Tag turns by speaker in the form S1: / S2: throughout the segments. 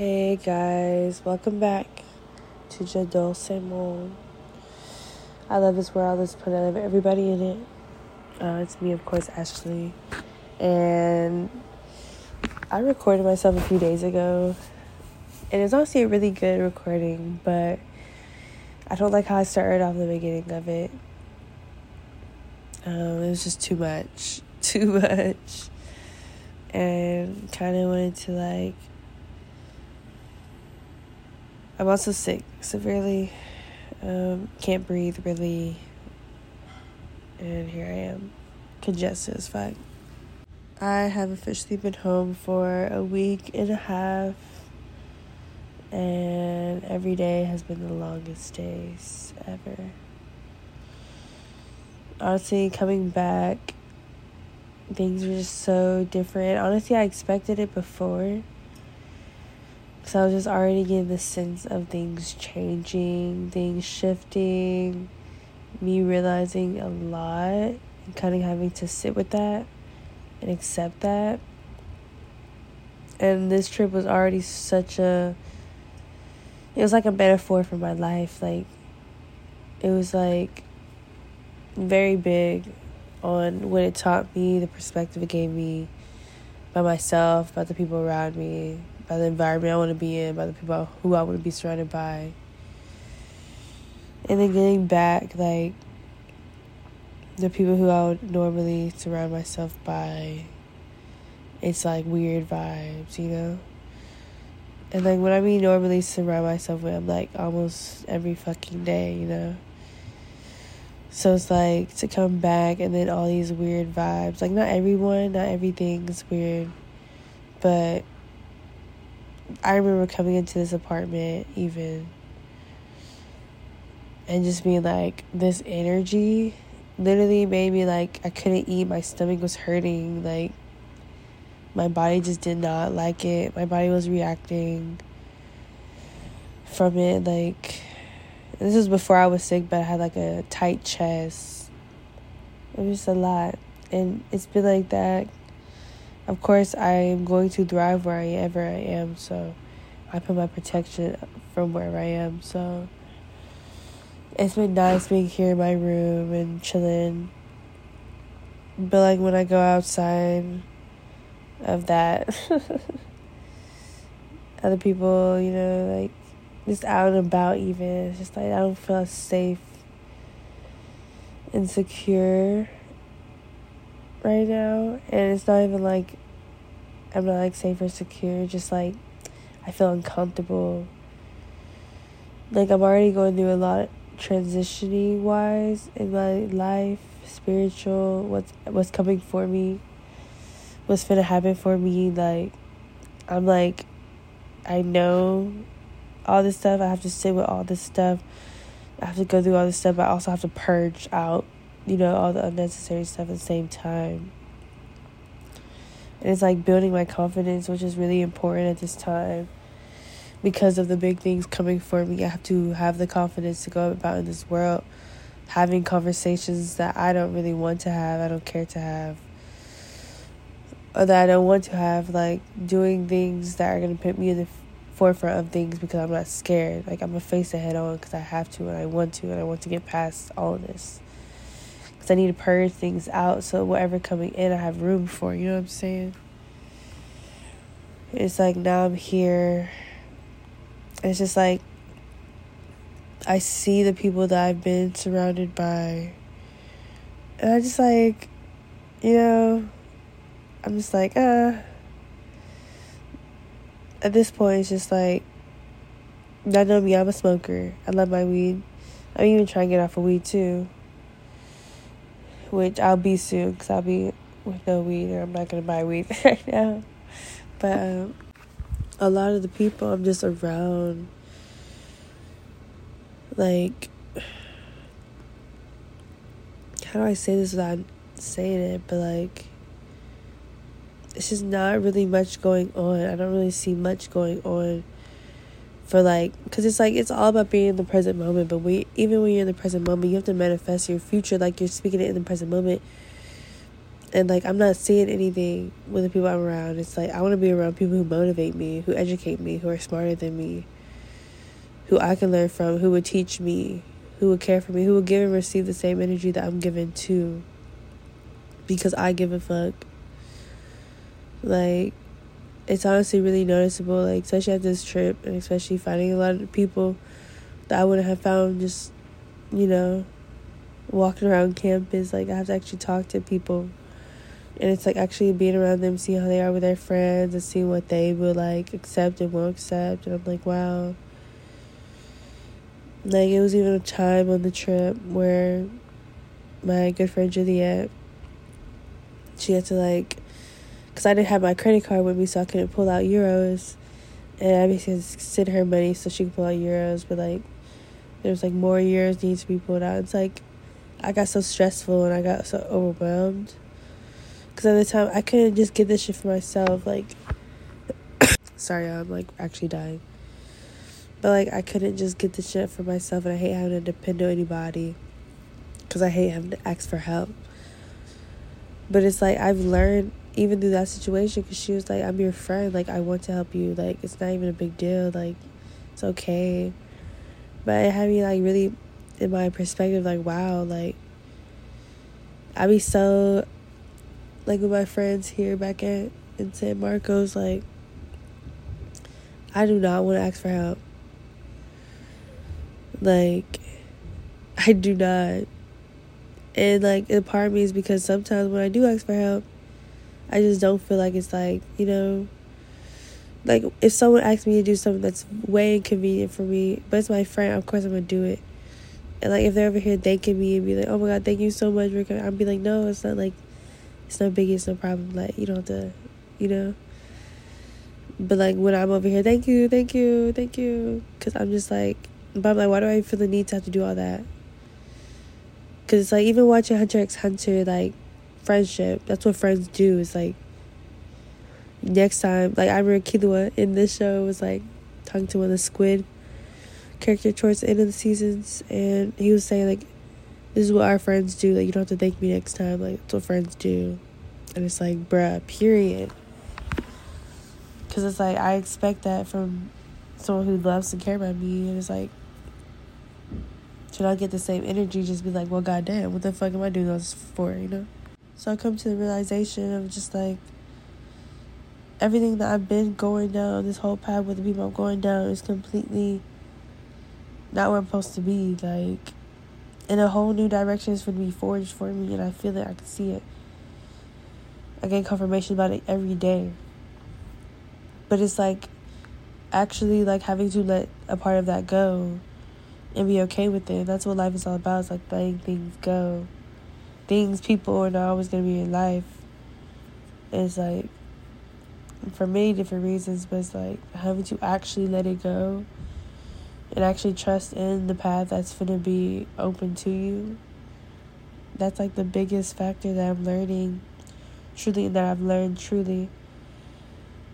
S1: Hey guys, welcome back to Jadol Simon. I love this world, this planet, I love everybody in it. Uh, it's me, of course, Ashley. And I recorded myself a few days ago. And it's honestly a really good recording, but I don't like how I started off the beginning of it. Um, it was just too much. Too much. And kind of wanted to like I'm also sick severely. Um, can't breathe really. And here I am, congested as fuck. I have officially been home for a week and a half. And every day has been the longest days ever. Honestly, coming back, things were just so different. Honestly, I expected it before so I was just already getting the sense of things changing, things shifting, me realizing a lot and kind of having to sit with that and accept that. And this trip was already such a it was like a metaphor for my life. Like it was like very big on what it taught me, the perspective it gave me by myself, by the people around me, by the environment I want to be in, by the people who I want to be surrounded by. And then getting back, like, the people who I would normally surround myself by, it's like weird vibes, you know? And like when I mean normally surround myself with, I'm like almost every fucking day, you know? So it's like to come back and then all these weird vibes. Like, not everyone, not everything's weird, but I remember coming into this apartment even and just being like this energy literally made me like I couldn't eat, my stomach was hurting, like my body just did not like it. My body was reacting from it like this was before I was sick, but I had like a tight chest. It was just a lot. And it's been like that of course, I am going to thrive wherever I am, so I put my protection from wherever I am. So it's been nice being here in my room and chilling. But like when I go outside of that, other people, you know, like just out and about, even it's just like I don't feel safe and secure right now. And it's not even like I'm not like safe or secure, just like I feel uncomfortable. Like I'm already going through a lot transitioning wise in my life, spiritual, what's what's coming for me, what's gonna happen for me, like I'm like I know all this stuff, I have to sit with all this stuff. I have to go through all this stuff, I also have to purge out, you know, all the unnecessary stuff at the same time. And it's like building my confidence, which is really important at this time because of the big things coming for me. I have to have the confidence to go about in this world, having conversations that I don't really want to have, I don't care to have, or that I don't want to have, like doing things that are going to put me in the forefront of things because I'm not scared. Like, I'm to face it head on because I have to and I want to, and I want to get past all of this. Because I need to purge things out so whatever coming in, I have room for. You know what I'm saying? It's like now I'm here. It's just like I see the people that I've been surrounded by. And I just like, you know, I'm just like, uh. At this point, it's just like, I know me, I'm a smoker. I love my weed. I'm even trying to get off of weed too which I'll be soon because I'll be with no weed or I'm not going to buy weed right now. But um, a lot of the people I'm just around, like, how do I say this without saying it? But like, it's just not really much going on. I don't really see much going on for like because it's like it's all about being in the present moment but we even when you're in the present moment you have to manifest your future like you're speaking it in the present moment and like I'm not seeing anything with the people I'm around. It's like I want to be around people who motivate me, who educate me, who are smarter than me, who I can learn from, who would teach me, who would care for me, who would give and receive the same energy that I'm given to. Because I give a fuck. Like, it's honestly really noticeable, like, especially at this trip, and especially finding a lot of people that I wouldn't have found just, you know, walking around campus. Like, I have to actually talk to people and it's like actually being around them, seeing how they are with their friends, and seeing what they will like accept and won't accept. And I'm like, wow. Like it was even a time on the trip where my good friend Juliet, she had to like, cause I didn't have my credit card with me, so I couldn't pull out euros, and I basically sent her money so she could pull out euros, but like, there was like more euros needs to be pulled out. It's like, I got so stressful and I got so overwhelmed because at the time, I couldn't just get this shit for myself. Like, sorry, I'm like actually dying. But like, I couldn't just get this shit for myself, and I hate having to depend on anybody. Because I hate having to ask for help. But it's like, I've learned even through that situation because she was like, I'm your friend. Like, I want to help you. Like, it's not even a big deal. Like, it's okay. But it had me like really in my perspective, like, wow, like, I'd be so like with my friends here back at in San Marcos, like I do not want to ask for help. Like I do not. And like a part of me is because sometimes when I do ask for help, I just don't feel like it's like, you know, like if someone asks me to do something that's way inconvenient for me, but it's my friend, of course I'm gonna do it. And like if they're over here thanking me and be like, "Oh my god, thank you so much coming," I'd be like, "No, it's not like it's no biggie, it's no problem. Like, you don't have to, you know. But like when I'm over here, thank you, thank you, thank you. Because I'm just like, but I'm like, why do I feel the need to have to do all that? Because it's like, even watching Hunter x Hunter, like, friendship, that's what friends do. It's like, next time, like, I remember Killua in this show was like talking to one of the squid character towards the end of the seasons, and he was saying, like, this is what our friends do. Like, you don't have to thank me next time. Like, that's what friends do. And it's like, bruh, period. Because it's like, I expect that from someone who loves and care about me. And it's like, should I get the same energy? Just be like, well, goddamn, what the fuck am I doing this for, you know? So I come to the realization of just like, everything that I've been going down, this whole path with the people I'm going down is completely not where I'm supposed to be. Like, and a whole new direction is going to be forged for me, and I feel it. I can see it. I get confirmation about it every day. But it's like actually like having to let a part of that go and be okay with it. That's what life is all about. It's like letting things go. Things, people are not always going to be in life. It's like for many different reasons, but it's like having to actually let it go and actually trust in the path that's going to be open to you. That's like the biggest factor that I'm learning, truly, that I've learned truly.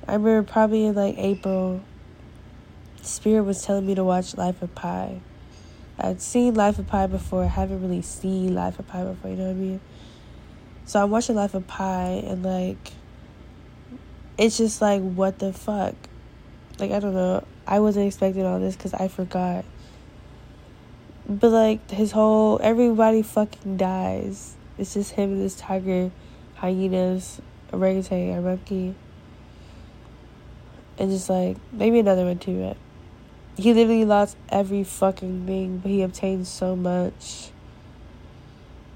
S1: I remember probably in like April, Spirit was telling me to watch Life of Pi. I'd seen Life of Pi before, I haven't really seen Life of Pi before, you know what I mean? So I'm watching Life of Pi and like, it's just like, what the fuck? Like, I don't know. I wasn't expecting all this because I forgot. But like his whole everybody fucking dies. It's just him and this tiger, hyenas, orangutan, monkey. And just like maybe another one too, but he literally lost every fucking thing, but he obtained so much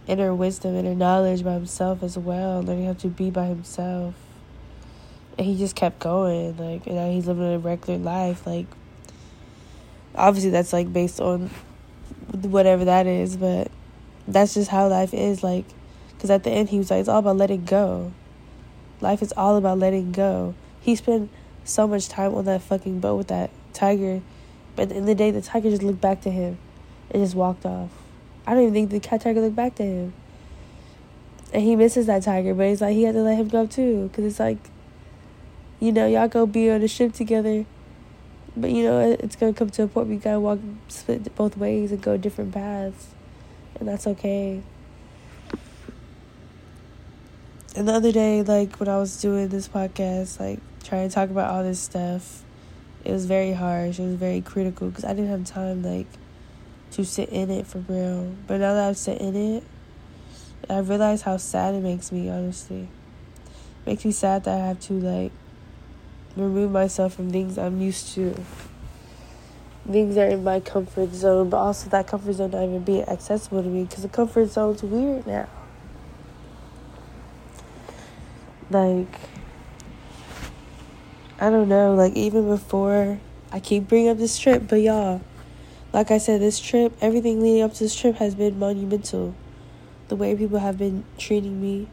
S1: inner wisdom, inner knowledge by himself as well, learning how to be by himself. And he just kept going like now he's living a regular life like obviously that's like based on whatever that is but that's just how life is like because at the end he was like it's all about letting go. Life is all about letting go. He spent so much time on that fucking boat with that tiger but at the day the tiger just looked back to him and just walked off i don't even think the cat tiger looked back to him and he misses that tiger but he's like he had to let him go too because it's like you know, y'all go be on a ship together. But you know, it's gonna come to a point where you gotta walk split both ways and go different paths. And that's okay. and the other day, like when I was doing this podcast, like trying to talk about all this stuff, it was very harsh. It was very critical because I didn't have time, like, to sit in it for real. But now that I've sit in it, I realize how sad it makes me, honestly. It makes me sad that I have to, like, remove myself from things I'm used to. Things that are in my comfort zone, but also that comfort zone not even being accessible to me because the comfort zone's weird now. Like, I don't know, like, even before I keep bringing up this trip, but y'all, like I said, this trip, everything leading up to this trip has been monumental. The way people have been treating me,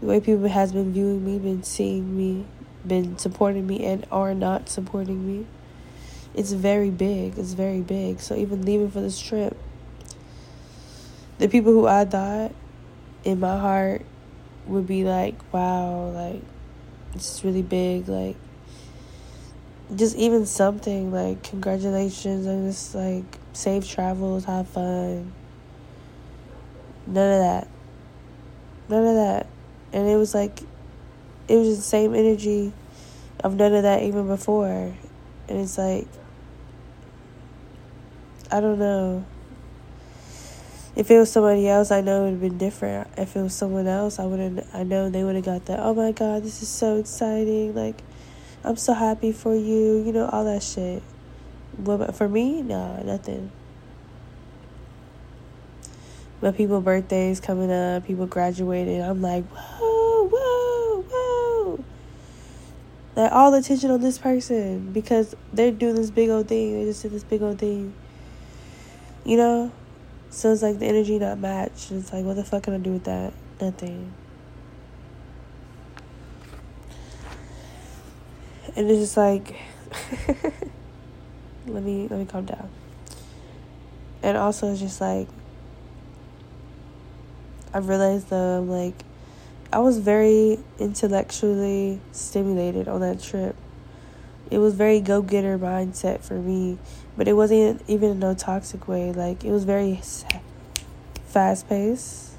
S1: the way people has been viewing me, been seeing me, been supporting me and are not supporting me. It's very big. It's very big. So even leaving for this trip, the people who I thought in my heart would be like, wow, like it's really big, like just even something like congratulations and just like safe travels, have fun. None of that. None of that. And it was like it was the same energy of none of that even before. And it's like, I don't know. If it was somebody else, I know it would have been different. If it was someone else, I wouldn't, I know they would have got that, oh my God, this is so exciting. Like, I'm so happy for you, you know, all that shit. But for me, no, nothing. But people' birthdays coming up, people graduating, I'm like, whoa, whoa, whoa like all attention on this person because they're doing this big old thing. They just did this big old thing. You know? So it's like the energy not matched. It's like what the fuck can I do with that? Nothing. And it's just like let me let me calm down. And also it's just like I've realized though like I was very intellectually stimulated on that trip. It was very go getter mindset for me, but it wasn't even in no toxic way. Like it was very fast paced,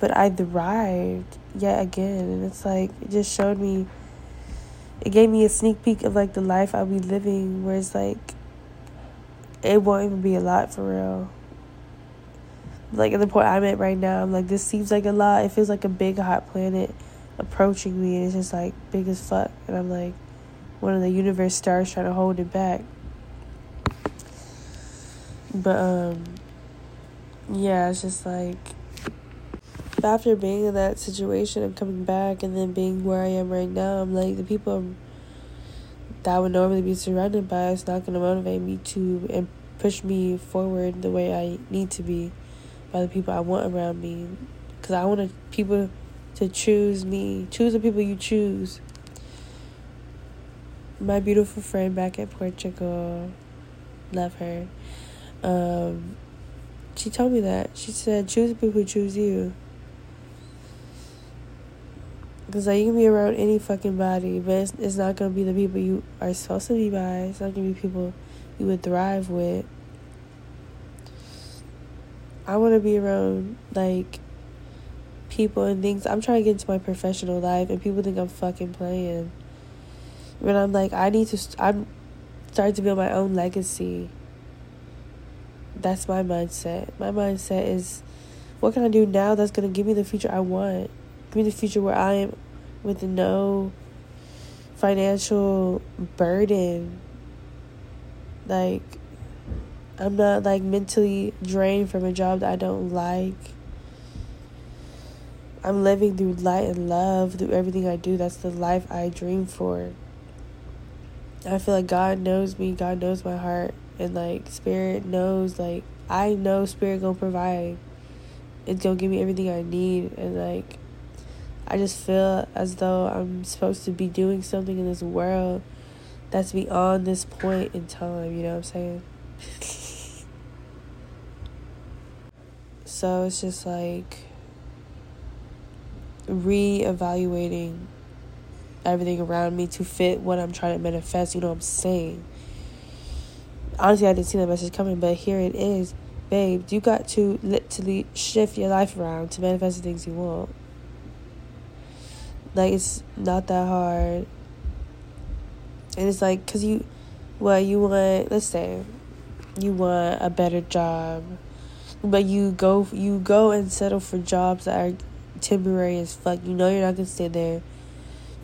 S1: but I thrived yet again, and it's like it just showed me. It gave me a sneak peek of like the life I'll be living, where it's like it won't even be a lot for real like at the point I'm at right now, I'm like, this seems like a lot. It feels like a big hot planet approaching me, and it's just like big as fuck. And I'm like, one of the universe stars trying to hold it back. But um, yeah, it's just like after being in that situation, I'm coming back, and then being where I am right now, I'm like the people that I would normally be surrounded by is not to motivate me to and push me forward the way I need to be by the people I want around me. Because I want people to choose me. Choose the people you choose. My beautiful friend back at Portugal, love her. Um, she told me that. She said, choose people who choose you. Because like, you can be around any fucking body, but it's, it's not going to be the people you are supposed to be by. It's not going to be people you would thrive with. I want to be around like people and things. I'm trying to get into my professional life, and people think I'm fucking playing. But I'm like, I need to. i I'm starting to build my own legacy. That's my mindset. My mindset is, what can I do now that's gonna give me the future I want? Give me the future where I am with no financial burden. Like I'm not like mentally drained from a job that I don't like. I'm living through light and love through everything I do. That's the life I dream for. I feel like God knows me, God knows my heart, and like spirit knows like I know spirit gonna provide. It's gonna give me everything I need and like I just feel as though I'm supposed to be doing something in this world that's beyond this point in time, you know what I'm saying? So it's just like re-evaluating everything around me to fit what I'm trying to manifest. You know what I'm saying? Honestly, I didn't see that message coming, but here it is. Babe, you got to literally shift your life around to manifest the things you want. Like it's not that hard. And it's like, cause you, well, you want, let's say, you want a better job, but you go, you go and settle for jobs that are temporary as fuck. You know you're not gonna stay there.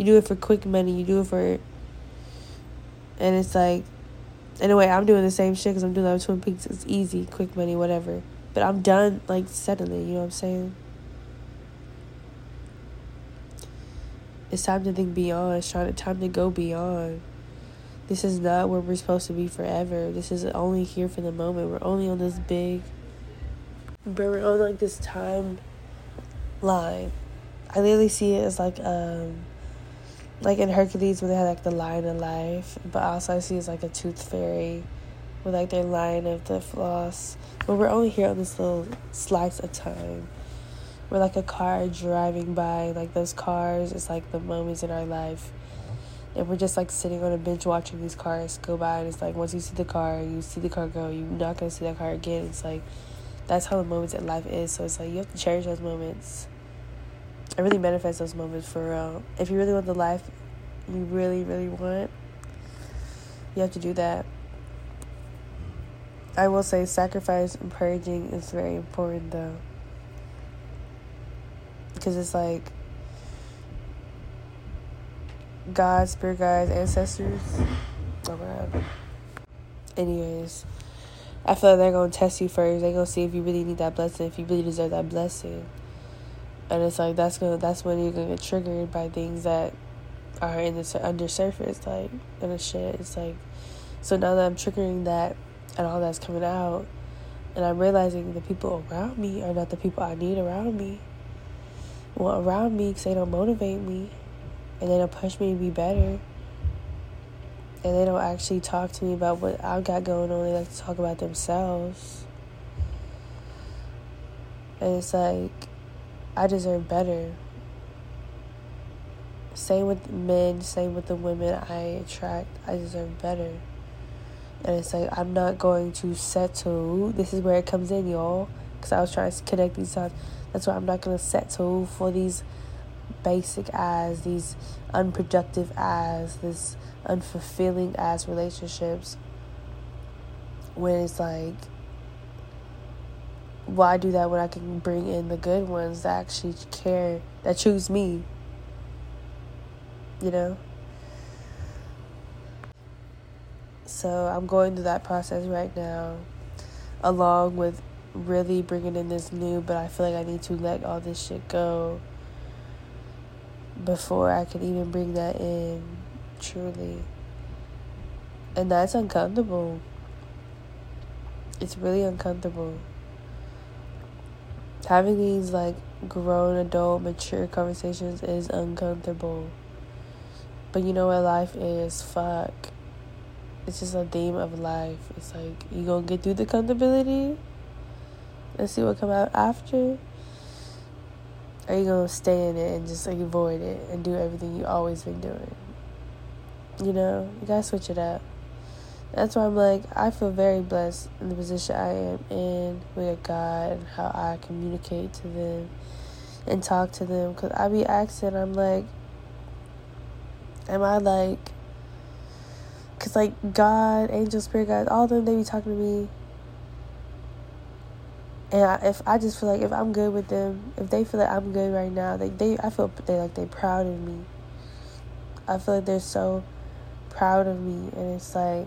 S1: You do it for quick money. You do it for, and it's like, anyway, I'm doing the same shit because I'm doing that with Twin Peaks. It's easy, quick money, whatever. But I'm done, like suddenly, You know what I'm saying? It's time to think beyond. It's time to go beyond. This is not where we're supposed to be forever. This is only here for the moment. We're only on this big, but we're on like this time line. I literally see it as like um, like in Hercules when they had like the line of life, but also I see it as like a tooth fairy, with like their line of the floss. But we're only here on this little slice of time. We're like a car driving by, like those cars. It's like the moments in our life and we're just like sitting on a bench watching these cars go by and it's like once you see the car you see the car go you're not gonna see that car again it's like that's how the moments in life is so it's like you have to cherish those moments and really manifest those moments for real if you really want the life you really really want you have to do that i will say sacrifice and purging is very important though because it's like God, spirit guides, ancestors. Oh my god. Anyways, I feel like they're gonna test you first. They're gonna see if you really need that blessing, if you really deserve that blessing. And it's like that's gonna that's when you're gonna get triggered by things that are in the under surface, like and the shit. It's like so now that I'm triggering that and all that's coming out, and I'm realizing the people around me are not the people I need around me. Well, around me because they don't motivate me and they don't push me to be better. And they don't actually talk to me about what I've got going on. They like to talk about themselves. And it's like, I deserve better. Same with men, same with the women I attract. I deserve better. And it's like, I'm not going to settle. This is where it comes in, y'all. Because I was trying to connect these dots. That's why I'm not going to settle for these basic as, these unproductive as, this unfulfilling as relationships. When it's like, why do that when I can bring in the good ones that actually care, that choose me? You know? So I'm going through that process right now, along with really bringing in this new, but I feel like I need to let all this shit go before I can even bring that in, truly. And that's uncomfortable. It's really uncomfortable. Having these like grown adult mature conversations is uncomfortable. But you know what life is? Fuck. It's just a theme of life. It's like you gonna get through the comfortability and see what come out after are you gonna stay in it and just like avoid it and do everything you always been doing? You know, you gotta switch it up. That's why I'm like, I feel very blessed in the position I am in with God and how I communicate to them and talk to them. Cause I be asking, I'm like, am I like, cause like God, angel, spirit guides, all of them, they be talking to me and I, if I just feel like if I'm good with them, if they feel like I'm good right now, they they I feel they like they proud of me. I feel like they're so proud of me, and it's like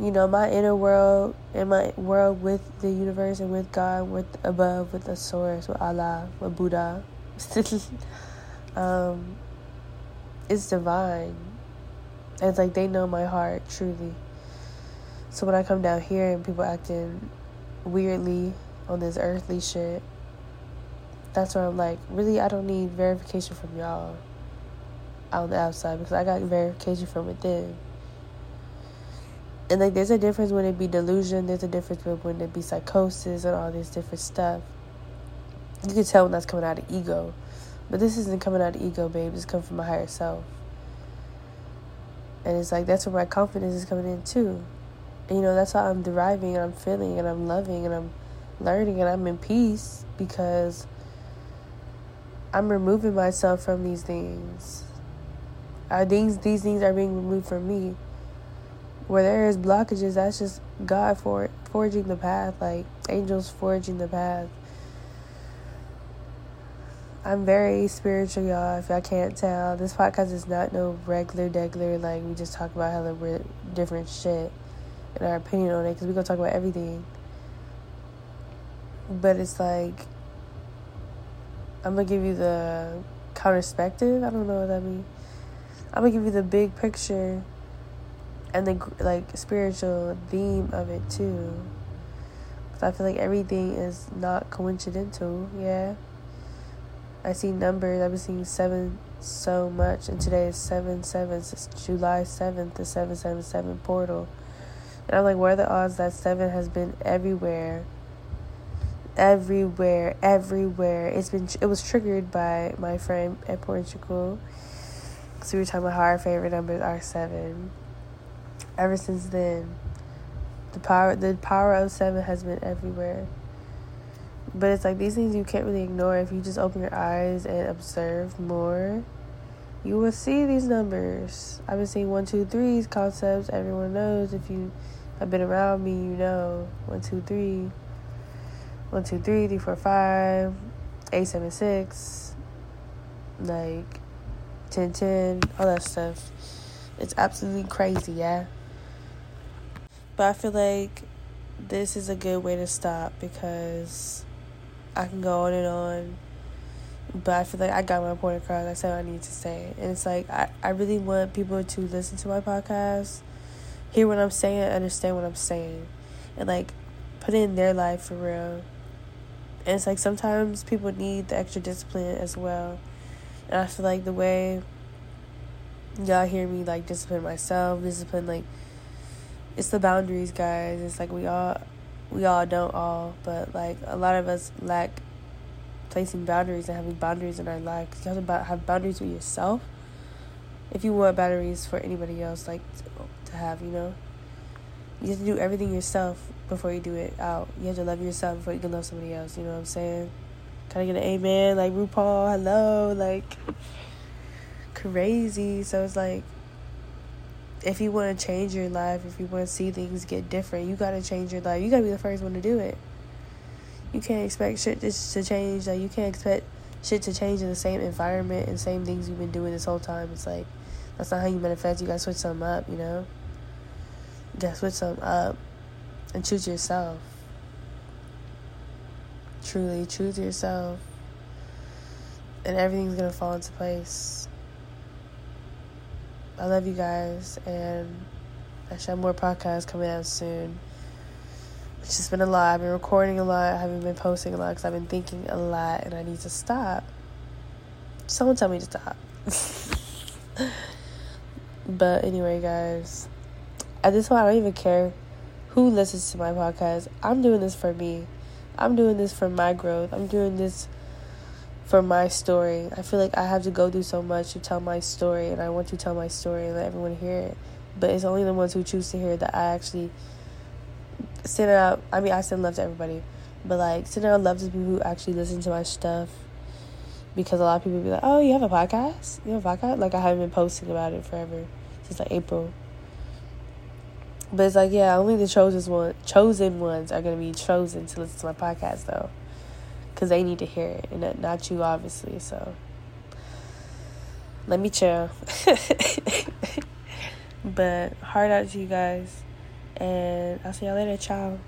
S1: you know my inner world and my world with the universe and with God, with above, with the source, with Allah, with Buddha. um, it's divine. It's like they know my heart truly. So when I come down here and people acting weirdly on this earthly shit, that's where I'm like, really, I don't need verification from y'all on the outside because I got verification from within. And like, there's a difference when it be delusion. There's a difference when it be psychosis and all this different stuff. You can tell when that's coming out of ego, but this isn't coming out of ego, babe. It's coming from my higher self. And it's like that's where my confidence is coming in too And you know, that's how I'm deriving and I'm feeling and I'm loving and I'm learning and I'm in peace because I'm removing myself from these things. Uh, these these things are being removed from me. Where there is blockages, that's just God for forging the path, like angels forging the path. I'm very spiritual, y'all. If y'all can't tell, this podcast is not no regular, degular. Like we just talk about hella different shit and our opinion on it, because we gonna talk about everything. But it's like I'm gonna give you the counterspective. I don't know what that means. I'm gonna give you the big picture and the like spiritual theme of it too. Cause I feel like everything is not coincidental. Yeah. I see numbers. I've been seeing seven so much, and today is seven seven. It's July seventh, the seven seven seven portal. And I'm like, what are the odds that seven has been everywhere? Everywhere, everywhere. It's been. It was triggered by my friend at Portugal. So we were talking about how our favorite numbers are seven. Ever since then, the power the power of seven has been everywhere. But it's like these things you can't really ignore if you just open your eyes and observe more. You will see these numbers. I've been seeing one, two, threes concepts. Everyone knows if you have been around me, you know. One, two, three. One, two, three, three, four, five. Eight, seven, six. Like 10, 10, all that stuff. It's absolutely crazy, yeah. But I feel like this is a good way to stop because I can go on and on, but I feel like I got my point across. I said what I need to say. And it's like, I, I really want people to listen to my podcast, hear what I'm saying, understand what I'm saying, and like put it in their life for real. And it's like sometimes people need the extra discipline as well. And I feel like the way y'all hear me like discipline myself, discipline like it's the boundaries, guys. It's like we all we all don't all, but like a lot of us lack placing boundaries and having boundaries in our. Cause you have to have boundaries with yourself. If you want boundaries for anybody else, like to, have, you know, you have to do everything yourself before you do it out. You have to love yourself before you can love somebody else. You know what I'm saying? Can I get an amen? Like RuPaul, hello, like crazy. So it's like if you want to change your life, if you want to see things get different, you got to change your life. You got to be the first one to do it. You can't expect shit to change. Like you can't expect shit to change in the same environment and same things you've been doing this whole time. It's like that's not how you manifest. You got to switch something up. You know. You got to switch something up and choose yourself. Truly choose yourself, and everything's gonna fall into place. I love you guys, and I should have more podcasts coming out soon. It's just been a lot. I've been recording a lot. I haven't been posting a lot because I've been thinking a lot, and I need to stop. Someone tell me to stop. but anyway, guys, at this point, I don't even care who listens to my podcast. I'm doing this for me. I'm doing this for my growth. I'm doing this for my story. I feel like I have to go through so much to tell my story, and I want to tell my story and let everyone hear it. But it's only the ones who choose to hear it that I actually send out. I mean, I send love to everybody, but like send out love to people who actually listen to my stuff. Because a lot of people be like, "Oh, you have a podcast? You have a podcast?" Like I haven't been posting about it forever since like April. But it's like, yeah, only the chosen one, chosen ones are gonna be chosen to listen to my podcast, though because they need to hear it and not you obviously so. Let me chill. But hard out to you guys and i'll see y'all later. Ciao